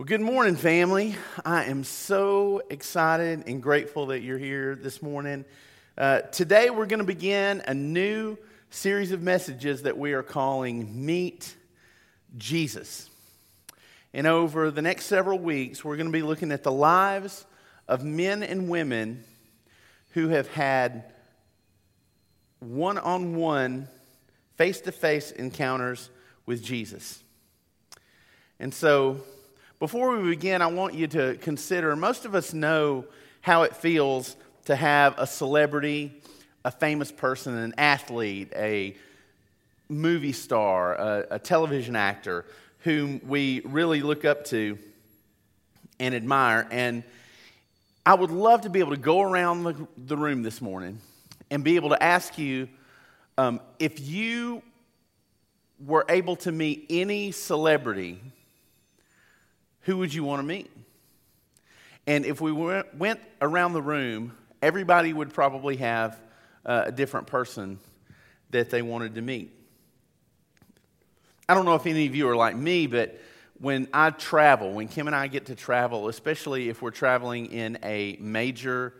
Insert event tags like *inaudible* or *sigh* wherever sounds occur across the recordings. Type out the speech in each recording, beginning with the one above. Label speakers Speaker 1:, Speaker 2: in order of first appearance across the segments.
Speaker 1: Well, good morning, family. I am so excited and grateful that you're here this morning. Uh, today, we're going to begin a new series of messages that we are calling Meet Jesus. And over the next several weeks, we're going to be looking at the lives of men and women who have had one on one, face to face encounters with Jesus. And so, before we begin, I want you to consider most of us know how it feels to have a celebrity, a famous person, an athlete, a movie star, a, a television actor whom we really look up to and admire. And I would love to be able to go around the, the room this morning and be able to ask you um, if you were able to meet any celebrity who would you want to meet? And if we went around the room, everybody would probably have uh, a different person that they wanted to meet. I don't know if any of you are like me, but when I travel, when Kim and I get to travel, especially if we're traveling in a major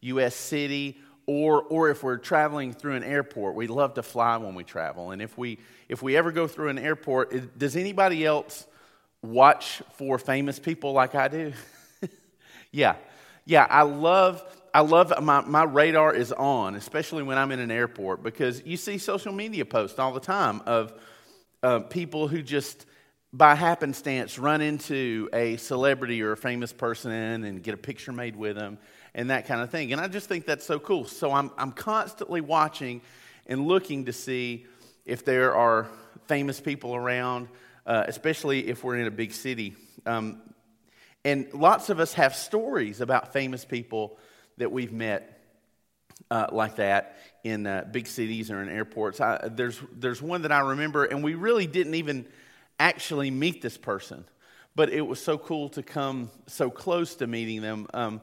Speaker 1: U.S. city or, or if we're traveling through an airport, we love to fly when we travel. And if we, if we ever go through an airport, does anybody else watch for famous people like I do? *laughs* yeah. Yeah, I love I love my, my radar is on, especially when I'm in an airport, because you see social media posts all the time of uh, people who just by happenstance run into a celebrity or a famous person and get a picture made with them and that kind of thing. And I just think that's so cool. So I'm, I'm constantly watching and looking to see if there are famous people around uh, especially if we're in a big city. Um, and lots of us have stories about famous people that we've met uh, like that in uh, big cities or in airports. I, there's, there's one that I remember, and we really didn't even actually meet this person, but it was so cool to come so close to meeting them. Um,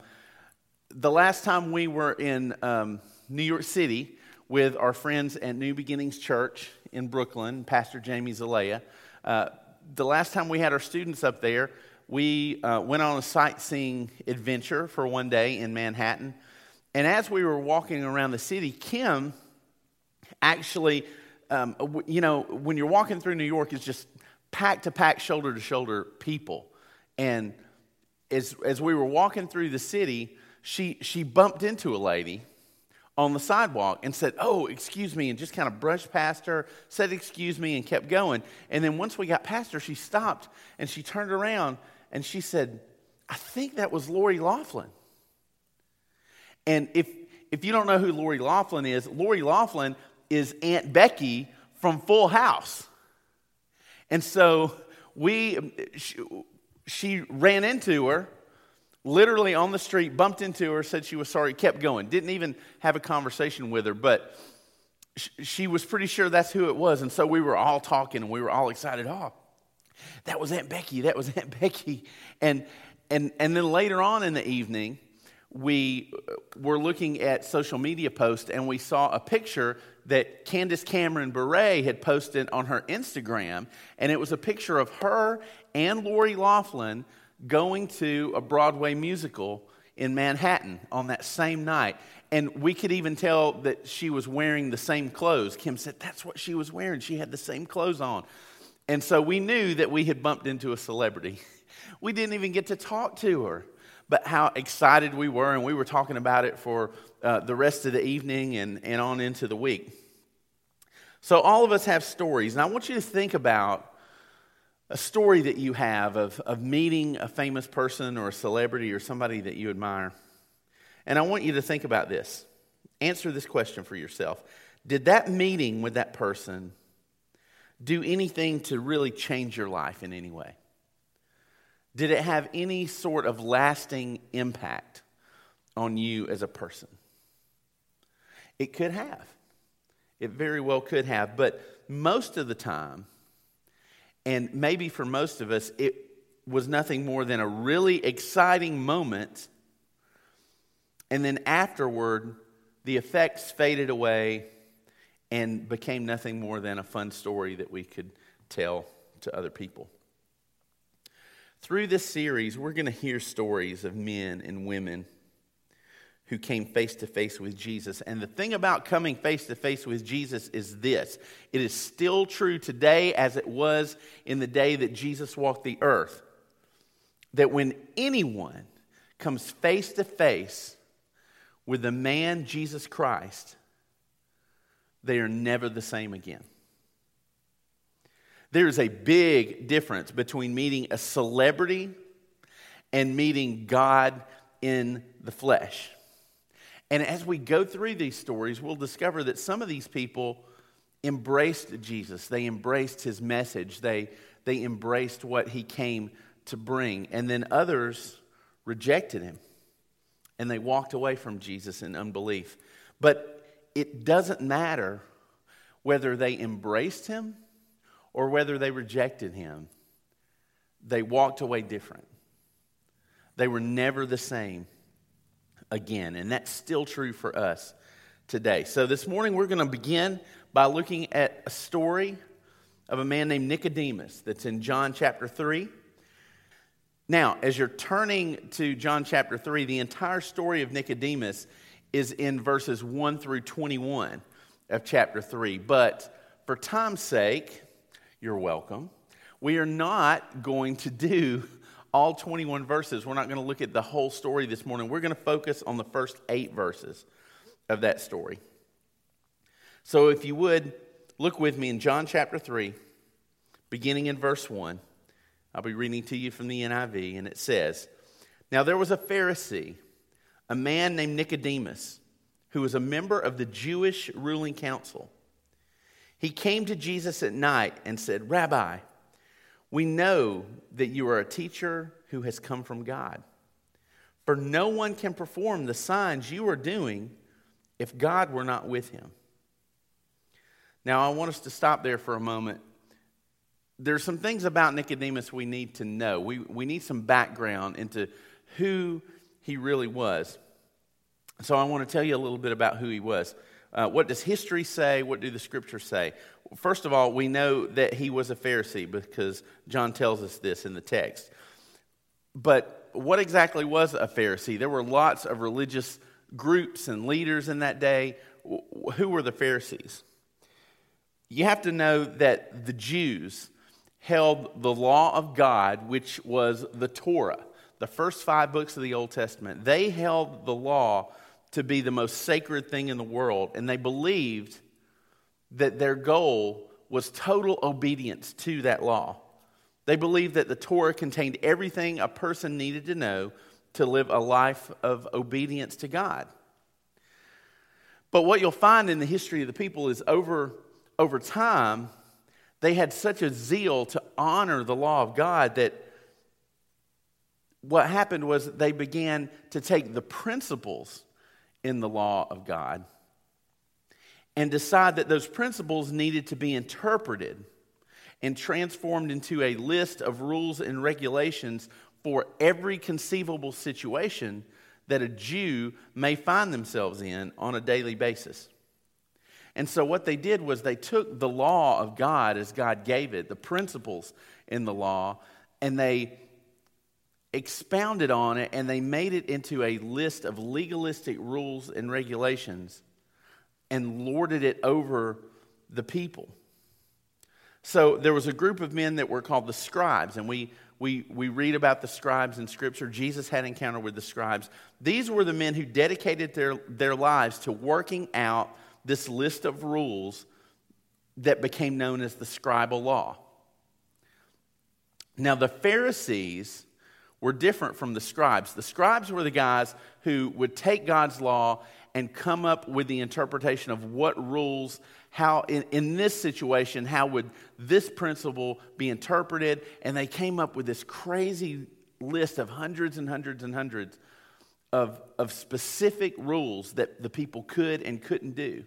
Speaker 1: the last time we were in um, New York City with our friends at New Beginnings Church in Brooklyn, Pastor Jamie Zalea, uh, the last time we had our students up there, we uh, went on a sightseeing adventure for one day in Manhattan. And as we were walking around the city, Kim actually, um, you know, when you're walking through New York, it's just pack to pack, shoulder to shoulder people. And as, as we were walking through the city, she, she bumped into a lady on the sidewalk and said, Oh, excuse me, and just kind of brushed past her, said, Excuse me, and kept going. And then once we got past her, she stopped and she turned around and she said, I think that was Lori Loughlin. And if, if you don't know who Lori Loughlin is, Lori Loughlin is Aunt Becky from Full House. And so we, she, she ran into her literally on the street, bumped into her, said she was sorry, kept going. Didn't even have a conversation with her, but she was pretty sure that's who it was. And so we were all talking and we were all excited. Oh, that was Aunt Becky. That was *laughs* Aunt Becky. And, and, and then later on in the evening, we uh, were looking at social media posts and we saw a picture that Candace Cameron Bure had posted on her Instagram. And it was a picture of her and Lori Loughlin going to a Broadway musical in Manhattan on that same night. And we could even tell that she was wearing the same clothes. Kim said that's what she was wearing. She had the same clothes on. And so we knew that we had bumped into a celebrity. *laughs* We didn't even get to talk to her, but how excited we were. And we were talking about it for uh, the rest of the evening and, and on into the week. So all of us have stories. And I want you to think about a story that you have of, of meeting a famous person or a celebrity or somebody that you admire. And I want you to think about this. Answer this question for yourself Did that meeting with that person do anything to really change your life in any way? Did it have any sort of lasting impact on you as a person? It could have. It very well could have. But most of the time, and maybe for most of us, it was nothing more than a really exciting moment. And then afterward, the effects faded away and became nothing more than a fun story that we could tell to other people. Through this series, we're going to hear stories of men and women who came face to face with Jesus. And the thing about coming face to face with Jesus is this it is still true today as it was in the day that Jesus walked the earth. That when anyone comes face to face with the man Jesus Christ, they are never the same again. There is a big difference between meeting a celebrity and meeting God in the flesh. And as we go through these stories, we'll discover that some of these people embraced Jesus. They embraced his message. They, they embraced what he came to bring. And then others rejected him and they walked away from Jesus in unbelief. But it doesn't matter whether they embraced him or whether they rejected him, they walked away different. They were never the same again. And that's still true for us today. So this morning we're going to begin by looking at a story of a man named Nicodemus that's in John chapter 3. Now, as you're turning to John chapter 3, the entire story of Nicodemus is in verses 1 through 21 of chapter 3. But for time's sake, you're welcome. We are not going to do all 21 verses. We're not going to look at the whole story this morning. We're going to focus on the first eight verses of that story. So, if you would, look with me in John chapter 3, beginning in verse 1. I'll be reading to you from the NIV, and it says Now there was a Pharisee, a man named Nicodemus, who was a member of the Jewish ruling council. He came to Jesus at night and said, Rabbi, we know that you are a teacher who has come from God. For no one can perform the signs you are doing if God were not with him. Now, I want us to stop there for a moment. There's some things about Nicodemus we need to know. We, we need some background into who he really was. So, I want to tell you a little bit about who he was. Uh, what does history say? What do the scriptures say? First of all, we know that he was a Pharisee because John tells us this in the text. But what exactly was a Pharisee? There were lots of religious groups and leaders in that day. Who were the Pharisees? You have to know that the Jews held the law of God, which was the Torah, the first five books of the Old Testament. They held the law to be the most sacred thing in the world, and they believed that their goal was total obedience to that law. They believed that the Torah contained everything a person needed to know to live a life of obedience to God. But what you'll find in the history of the people is over, over time, they had such a zeal to honor the law of God that what happened was they began to take the principles in the law of God and decide that those principles needed to be interpreted and transformed into a list of rules and regulations for every conceivable situation that a Jew may find themselves in on a daily basis. And so, what they did was they took the law of God as God gave it, the principles in the law, and they expounded on it and they made it into a list of legalistic rules and regulations and lorded it over the people. So there was a group of men that were called the scribes, and we, we, we read about the scribes in Scripture. Jesus had encounter with the scribes. These were the men who dedicated their, their lives to working out this list of rules that became known as the scribal law. Now, the Pharisees were different from the scribes. The scribes were the guys who would take God's law and come up with the interpretation of what rules, how, in, in this situation, how would this principle be interpreted? And they came up with this crazy list of hundreds and hundreds and hundreds of, of specific rules that the people could and couldn't do.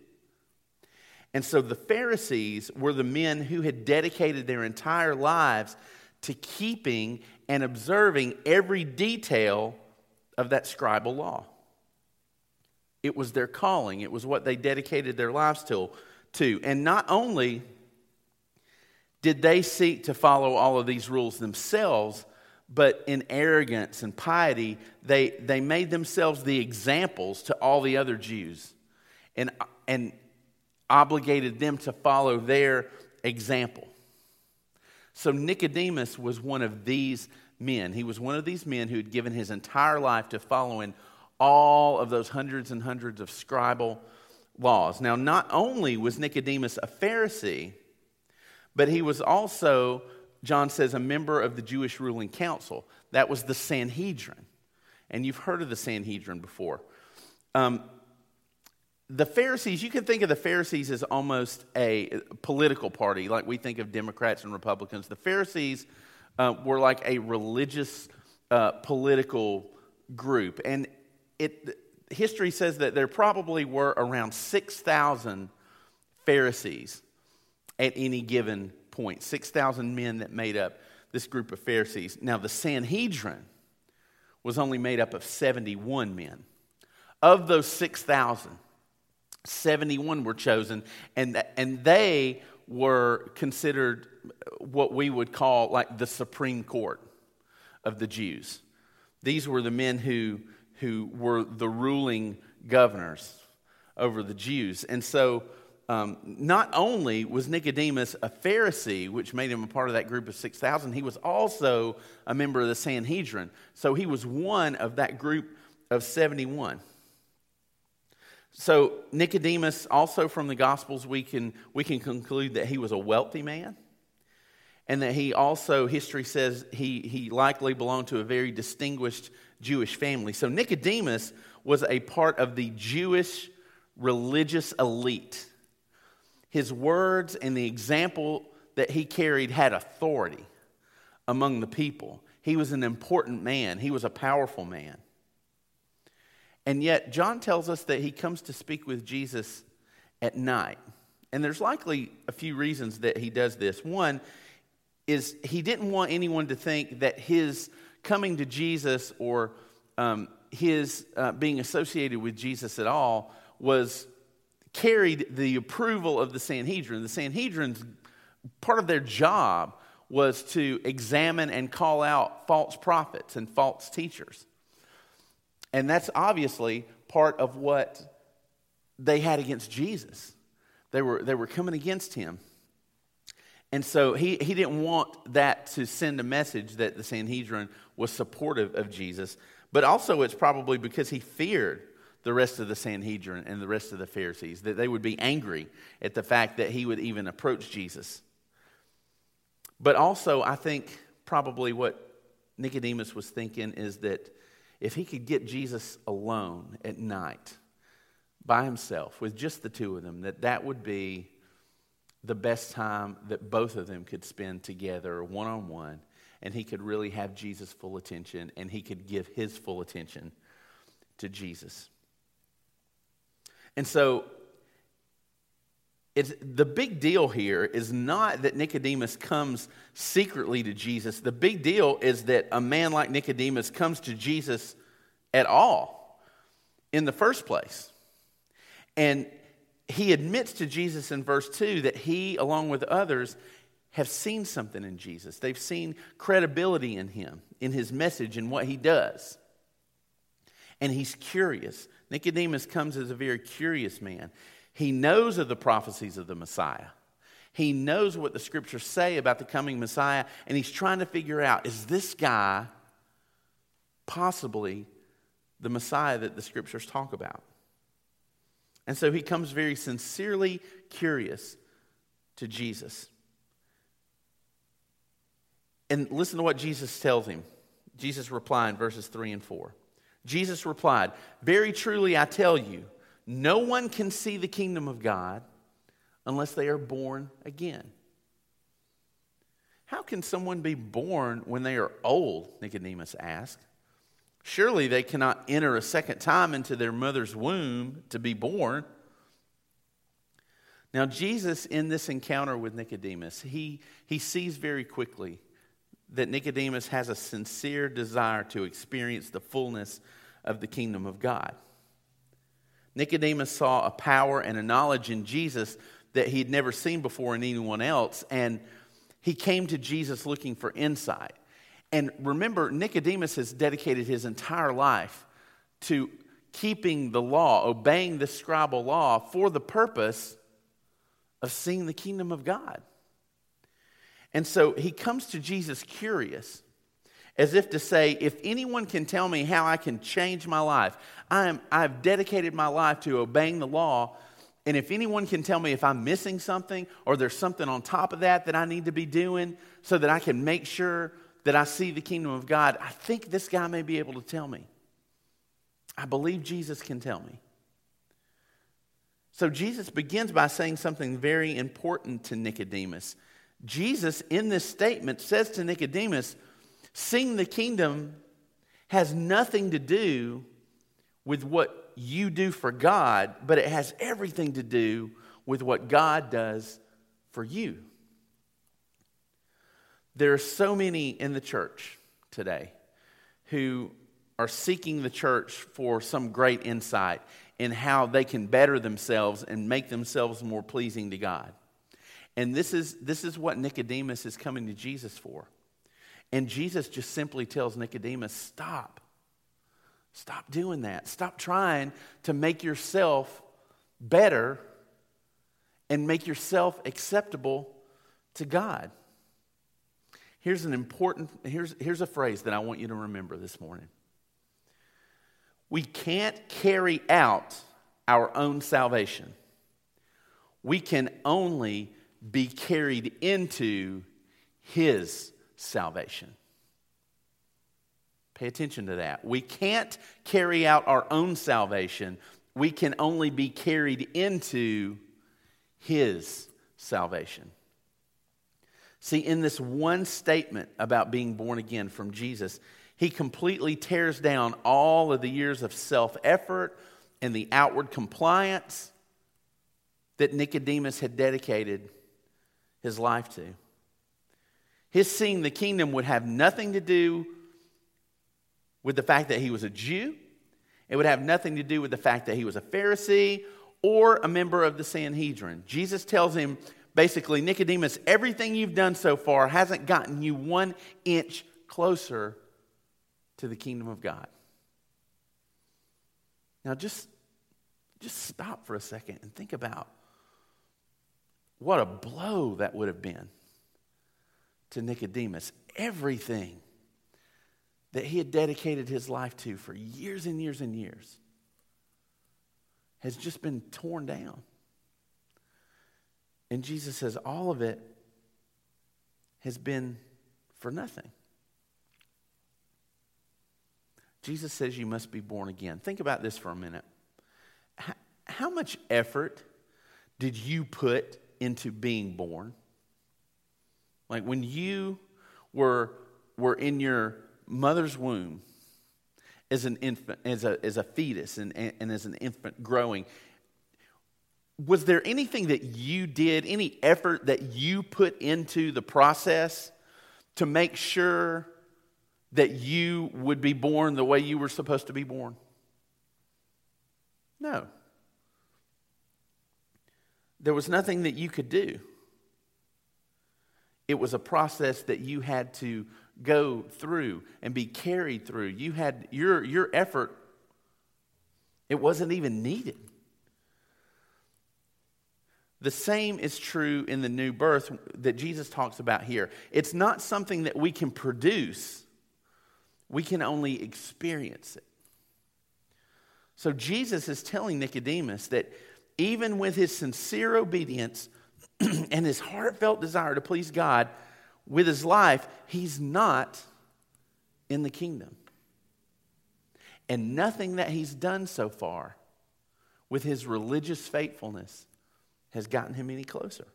Speaker 1: And so the Pharisees were the men who had dedicated their entire lives to keeping and observing every detail of that scribal law. It was their calling, it was what they dedicated their lives to. And not only did they seek to follow all of these rules themselves, but in arrogance and piety, they, they made themselves the examples to all the other Jews and, and obligated them to follow their example. So Nicodemus was one of these men. He was one of these men who had given his entire life to following all of those hundreds and hundreds of scribal laws. Now, not only was Nicodemus a Pharisee, but he was also, John says, a member of the Jewish ruling council. That was the Sanhedrin. And you've heard of the Sanhedrin before. Um, the Pharisees, you can think of the Pharisees as almost a political party, like we think of Democrats and Republicans. The Pharisees uh, were like a religious uh, political group. And it, history says that there probably were around 6,000 Pharisees at any given point, 6,000 men that made up this group of Pharisees. Now, the Sanhedrin was only made up of 71 men. Of those 6,000, 71 were chosen, and, and they were considered what we would call like the Supreme Court of the Jews. These were the men who, who were the ruling governors over the Jews. And so, um, not only was Nicodemus a Pharisee, which made him a part of that group of 6,000, he was also a member of the Sanhedrin. So, he was one of that group of 71. So, Nicodemus, also from the Gospels, we can, we can conclude that he was a wealthy man and that he also, history says, he, he likely belonged to a very distinguished Jewish family. So, Nicodemus was a part of the Jewish religious elite. His words and the example that he carried had authority among the people. He was an important man, he was a powerful man. And yet, John tells us that he comes to speak with Jesus at night. And there's likely a few reasons that he does this. One is he didn't want anyone to think that his coming to Jesus or um, his uh, being associated with Jesus at all was carried the approval of the Sanhedrin. The Sanhedrin's part of their job was to examine and call out false prophets and false teachers. And that's obviously part of what they had against Jesus. They were, they were coming against him. And so he, he didn't want that to send a message that the Sanhedrin was supportive of Jesus. But also, it's probably because he feared the rest of the Sanhedrin and the rest of the Pharisees, that they would be angry at the fact that he would even approach Jesus. But also, I think probably what Nicodemus was thinking is that if he could get Jesus alone at night by himself with just the two of them, that that would be the best time that both of them could spend together one on one and he could really have Jesus' full attention and he could give his full attention to Jesus. And so it's, the big deal here is not that Nicodemus comes secretly to Jesus. The big deal is that a man like Nicodemus comes to Jesus at all in the first place. And he admits to Jesus in verse 2 that he, along with others, have seen something in Jesus. They've seen credibility in him, in his message, and what he does. And he's curious. Nicodemus comes as a very curious man. He knows of the prophecies of the Messiah. He knows what the scriptures say about the coming Messiah, and he's trying to figure out is this guy possibly the Messiah that the scriptures talk about? And so he comes very sincerely curious to Jesus. And listen to what Jesus tells him. Jesus replied in verses 3 and 4. Jesus replied, Very truly I tell you, no one can see the kingdom of God unless they are born again. How can someone be born when they are old? Nicodemus asked. Surely they cannot enter a second time into their mother's womb to be born. Now, Jesus, in this encounter with Nicodemus, he, he sees very quickly that Nicodemus has a sincere desire to experience the fullness of the kingdom of God. Nicodemus saw a power and a knowledge in Jesus that he had never seen before in anyone else, and he came to Jesus looking for insight. And remember, Nicodemus has dedicated his entire life to keeping the law, obeying the scribal law for the purpose of seeing the kingdom of God. And so he comes to Jesus curious, as if to say, if anyone can tell me how I can change my life, I am, I've dedicated my life to obeying the law. And if anyone can tell me if I'm missing something or there's something on top of that that I need to be doing so that I can make sure that I see the kingdom of God, I think this guy may be able to tell me. I believe Jesus can tell me. So Jesus begins by saying something very important to Nicodemus. Jesus, in this statement, says to Nicodemus, Seeing the kingdom has nothing to do with what you do for God, but it has everything to do with what God does for you. There are so many in the church today who are seeking the church for some great insight in how they can better themselves and make themselves more pleasing to God. And this is, this is what Nicodemus is coming to Jesus for. And Jesus just simply tells Nicodemus, stop. Stop doing that. Stop trying to make yourself better and make yourself acceptable to God. Here's an important, here's, here's a phrase that I want you to remember this morning. We can't carry out our own salvation. We can only be carried into His salvation. Pay attention to that. We can't carry out our own salvation, we can only be carried into His salvation. See, in this one statement about being born again from Jesus, he completely tears down all of the years of self effort and the outward compliance that Nicodemus had dedicated his life to. His seeing the kingdom would have nothing to do with the fact that he was a Jew. It would have nothing to do with the fact that he was a Pharisee or a member of the Sanhedrin. Jesus tells him basically, Nicodemus, everything you've done so far hasn't gotten you one inch closer to the kingdom of God. Now, just, just stop for a second and think about what a blow that would have been to Nicodemus. Everything that he had dedicated his life to for years and years and years has just been torn down. And Jesus says all of it has been for nothing. Jesus says you must be born again. Think about this for a minute. How, much effort did you put into being born? Like when you were, were in your mother's womb as an infant, as a, as a fetus, and, and as an infant growing, was there anything that you did, any effort that you put into the process to make sure that you would be born the way you were supposed to be born? No. There was nothing that you could do. It was a process that you had to go through and be carried through. You had your, your effort, it wasn't even needed. The same is true in the new birth that Jesus talks about here. It's not something that we can produce, we can only experience it. So Jesus is telling Nicodemus that even with his sincere obedience *clears throat* and his heartfelt desire to please God with his life, he's not in the kingdom. And nothing that he's done so far with his religious faithfulness has gotten him any closer.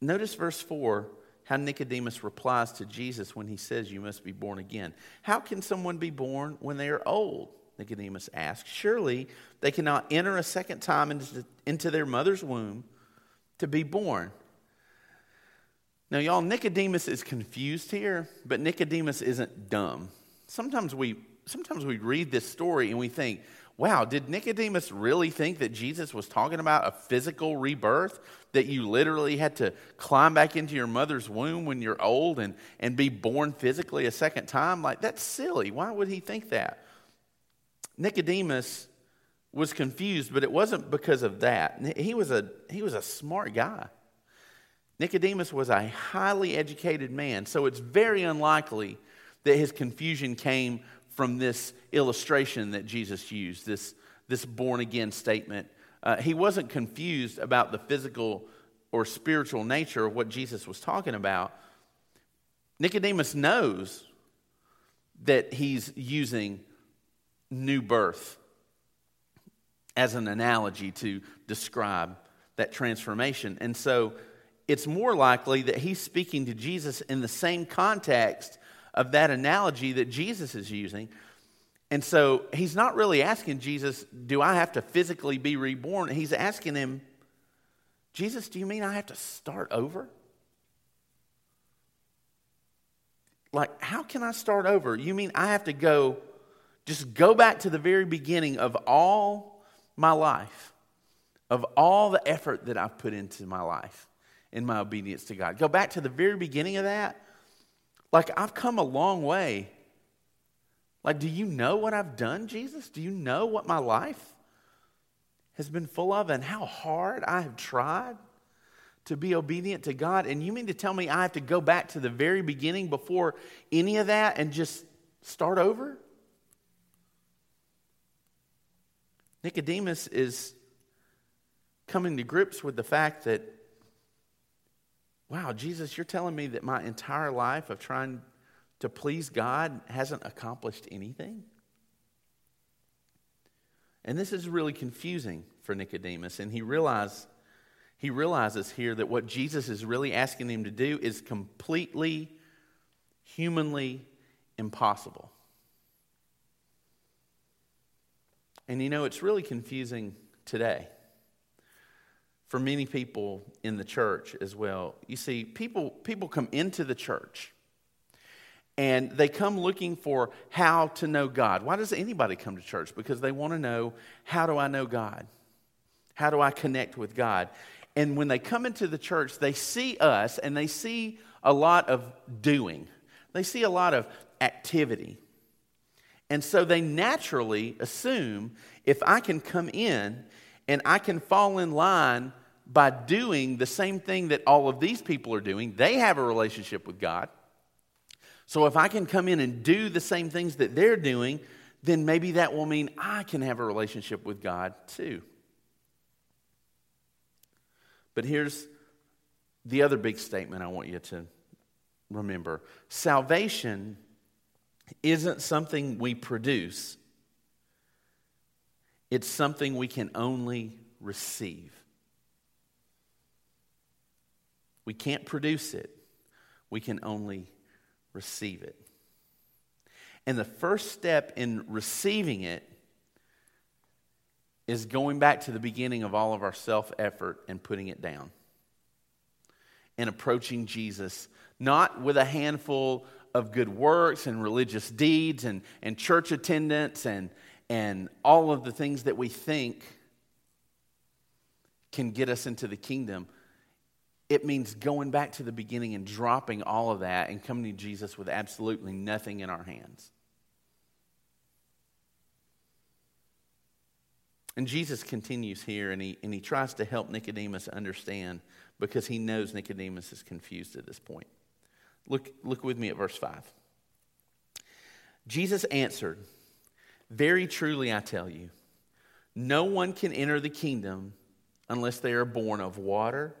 Speaker 1: Notice verse 4 how Nicodemus replies to Jesus when he says, You must be born again. How can someone be born when they are old? Nicodemus asked. Surely they cannot enter a second time into their mother's womb to be born. Now, y'all, Nicodemus is confused here, but Nicodemus isn't dumb. Sometimes we, sometimes we read this story and we think, wow, did Nicodemus really think that Jesus was talking about a physical rebirth? That you literally had to climb back into your mother's womb when you're old and, and be born physically a second time? Like, that's silly. Why would he think that? Nicodemus was confused, but it wasn't because of that. He was a, he was a smart guy. Nicodemus was a highly educated man, so it's very unlikely that his confusion came from this illustration that Jesus used, this, this born again statement. Uh, he wasn't confused about the physical or spiritual nature of what Jesus was talking about. Nicodemus knows that he's using new birth as an analogy to describe that transformation. And so it's more likely that he's speaking to Jesus in the same context of that analogy that Jesus is using. And so he's not really asking Jesus, Do I have to physically be reborn? He's asking him, Jesus, do you mean I have to start over? Like, how can I start over? You mean I have to go, just go back to the very beginning of all my life, of all the effort that I've put into my life in my obedience to God? Go back to the very beginning of that like, I've come a long way. Like, do you know what I've done, Jesus? Do you know what my life has been full of and how hard I have tried to be obedient to God? And you mean to tell me I have to go back to the very beginning before any of that and just start over? Nicodemus is coming to grips with the fact that wow, Jesus, you're telling me that my entire life of trying to please God hasn't accomplished anything? And this is really confusing for Nicodemus. And he, realize, he realizes here that what Jesus is really asking him to do is completely humanly impossible. And you know, it's really confusing today for many people in the church as well. You see, people, people come into the church and they come looking for how to know God. Why does anybody come to church? Because they want to know how do I know God? How do I connect with God? And when they come into the church, they see us and they see a lot of doing, they see a lot of activity. And so they naturally assume if I can come in and I can fall in line by doing the same thing that all of these people are doing. They have a relationship with God. So if I can come in and do the same things that they're doing, then maybe that will mean I can have a relationship with God too. But here's the other big statement I want you to remember salvation isn't something we produce, it's something we can only receive. We can't produce it, we can only receive it. And the first step in receiving it is going back to the beginning of all of our self effort and putting it down. And approaching Jesus, not with a handful of good works and religious deeds and, and church attendance and, and all of the things that we think can get us into the kingdom it means going back to the beginning and dropping all of that and coming to Jesus with absolutely nothing in our hands. And Jesus continues here and he, and he tries to help Nicodemus understand because he knows Nicodemus is confused at this point. Look, look with me at verse 5. Jesus answered, Very truly I tell you, no one can enter the kingdom unless they are born of water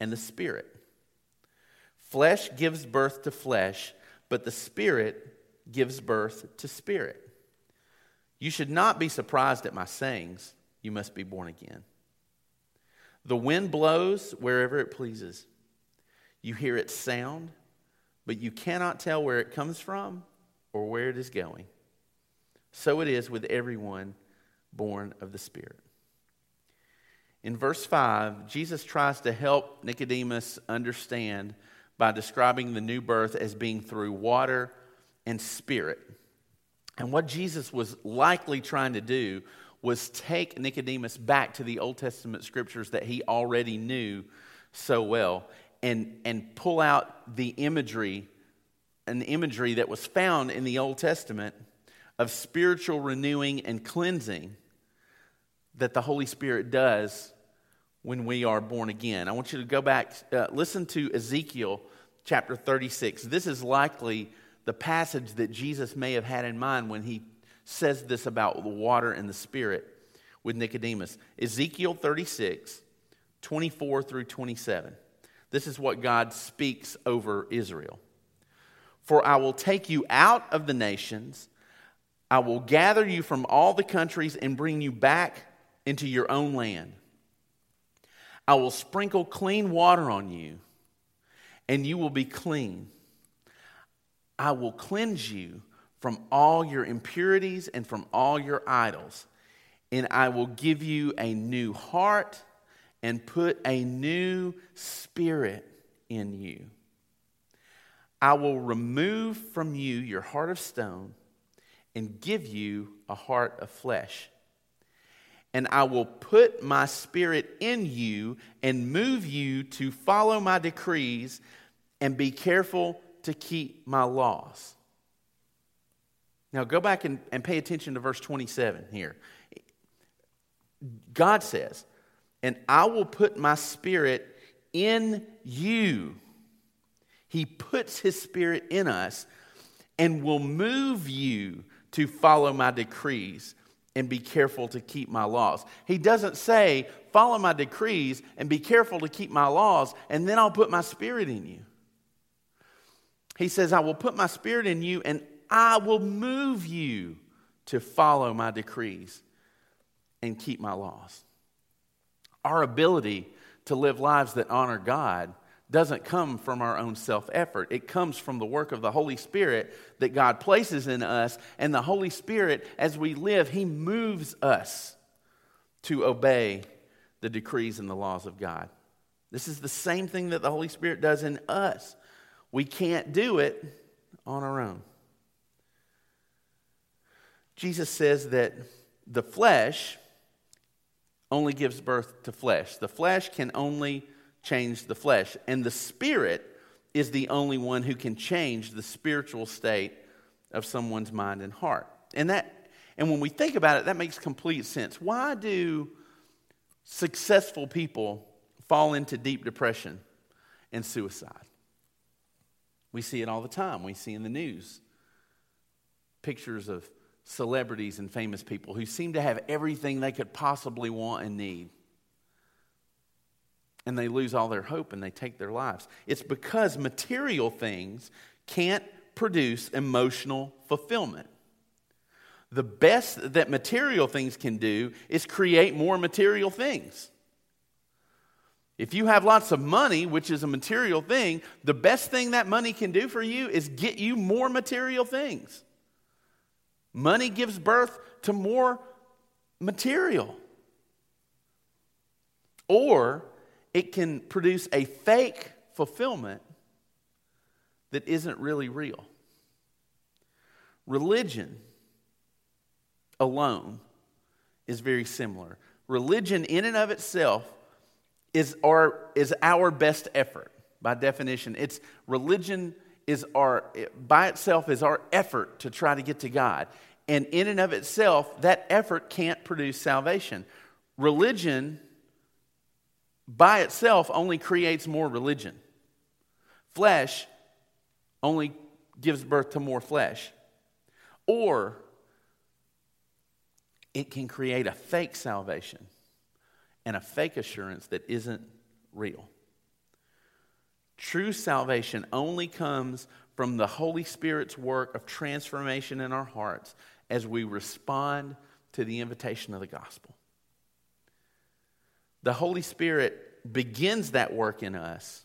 Speaker 1: and the Spirit. Flesh gives birth to flesh, but the Spirit gives birth to spirit. You should not be surprised at my sayings. You must be born again. The wind blows wherever it pleases. You hear its sound, but you cannot tell where it comes from or where it is going. So it is with everyone born of the Spirit. In verse 5, Jesus tries to help Nicodemus understand by describing the new birth as being through water and spirit. And what Jesus was likely trying to do was take Nicodemus back to the Old Testament scriptures that he already knew so well and, and pull out the imagery, an imagery that was found in the Old Testament of spiritual renewing and cleansing that the Holy Spirit does when we are born again. I want you to go back, uh, listen to Ezekiel chapter 36. This is likely the passage that Jesus may have had in mind when he says this about the water and the Spirit with Nicodemus. Ezekiel 36, 24 through 27. This is what God speaks over Israel. For I will take you out of the nations, I will gather you from all the countries and bring you back into your own land. I will sprinkle clean water on you, and you will be clean. I will cleanse you from all your impurities and from all your idols, and I will give you a new heart and put a new spirit in you. I will remove from you your heart of stone and give you a heart of flesh. And I will put my spirit in you and move you to follow my decrees and be careful to keep my laws. Now go back and, and pay attention to verse 27 here. God says, and I will put my spirit in you. He puts his spirit in us and will move you to follow my decrees and be careful to keep my laws. He doesn't say, follow my decrees and be careful to keep my laws, and then I'll put my spirit in you. He says, I will put my spirit in you and I will move you to follow my decrees and keep my laws. Our ability to live lives that honor God doesn't come from our own self effort. It comes from the work of the Holy Spirit that God places in us. And the Holy Spirit, as we live, He moves us to obey the decrees and the laws of God. This is the same thing that the Holy Spirit does in us. We can't do it on our own. Jesus says that the flesh only gives birth to flesh. The flesh can only change the flesh, and the spirit is the only one who can change the spiritual state of someone's mind and heart. And that and when we think about it, that makes complete sense. Why do successful people fall into deep depression and suicide? We see it all the time. We see in the news pictures of celebrities and famous people who seem to have everything they could possibly want and need. And they lose all their hope and they take their lives. It's because material things can't produce emotional fulfillment. The best that material things can do is create more material things. If you have lots of money, which is a material thing, the best thing that money can do for you is get you more material things. Money gives birth to more material. Or it can produce a fake fulfillment that isn't really real. Religion alone is very similar. Religion, in and of itself, is our, is our best effort by definition. It's religion is our, by itself, is our effort to try to get to God. And in and of itself, that effort can't produce salvation. Religion, by itself, only creates more religion. Flesh only gives birth to more flesh. Or it can create a fake salvation and a fake assurance that isn't real. True salvation only comes from the Holy Spirit's work of transformation in our hearts as we respond to the invitation of the gospel. The Holy Spirit begins that work in us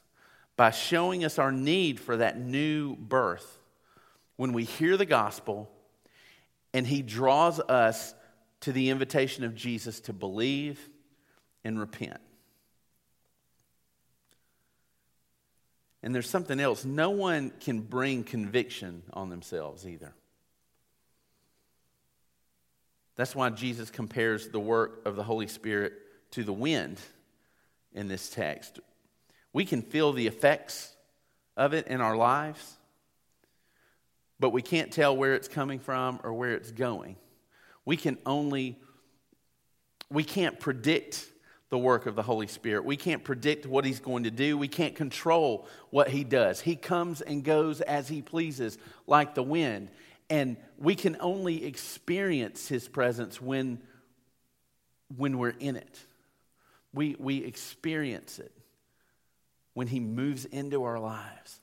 Speaker 1: by showing us our need for that new birth when we hear the gospel and He draws us to the invitation of Jesus to believe and repent. And there's something else. No one can bring conviction on themselves either. That's why Jesus compares the work of the Holy Spirit to the wind in this text. We can feel the effects of it in our lives, but we can't tell where it's coming from or where it's going. We can only, we can't predict the work of the Holy Spirit. We can't predict what He's going to do. We can't control what He does. He comes and goes as He pleases, like the wind. And we can only experience His presence when, when we're in it. We, we experience it when He moves into our lives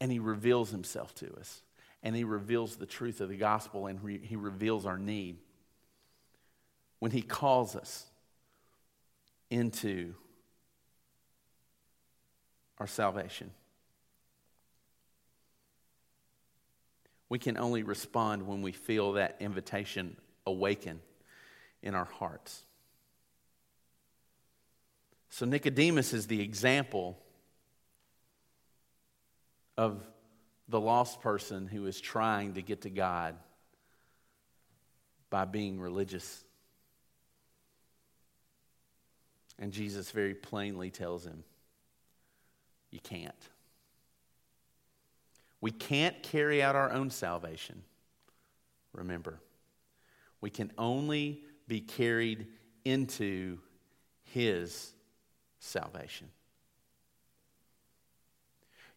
Speaker 1: and He reveals Himself to us. And He reveals the truth of the gospel and re- He reveals our need. When He calls us into our salvation. We can only respond when we feel that invitation awaken in our hearts. So, Nicodemus is the example of the lost person who is trying to get to God by being religious. And Jesus very plainly tells him, You can't. We can't carry out our own salvation. Remember, we can only be carried into His salvation.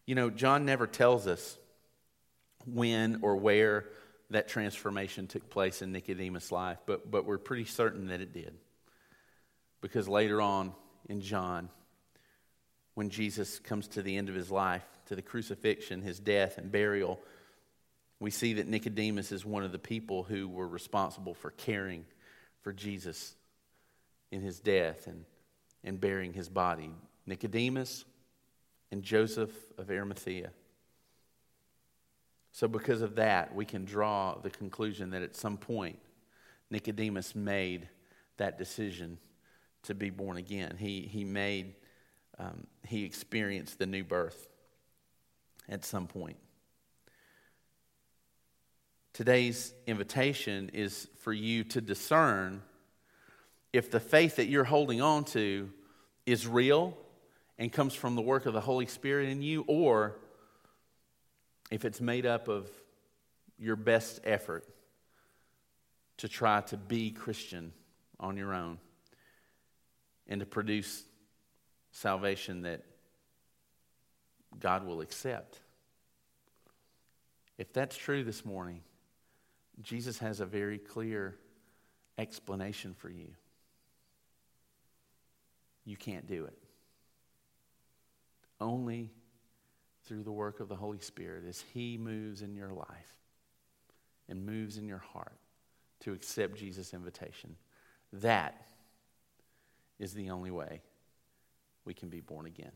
Speaker 1: You know, John never tells us when or where that transformation took place in Nicodemus' life, but, but we're pretty certain that it did. Because later on in John, when Jesus comes to the end of his life, to the crucifixion, his death, and burial, we see that Nicodemus is one of the people who were responsible for caring for Jesus in his death and, and burying his body. Nicodemus and Joseph of Arimathea. So, because of that, we can draw the conclusion that at some point, Nicodemus made that decision to be born again. He, he made, um, he experienced the new birth at some point. Today's invitation is for you to discern if the faith that you're holding on to is real and comes from the work of the Holy Spirit in you, or if it's made up of your best effort to try to be Christian on your own and to produce salvation that God will accept. If that's true this morning, Jesus has a very clear explanation for you. You can't do it. Only through the work of the Holy Spirit as He moves in your life and moves in your heart to accept Jesus' invitation. That is the only way we can be born again.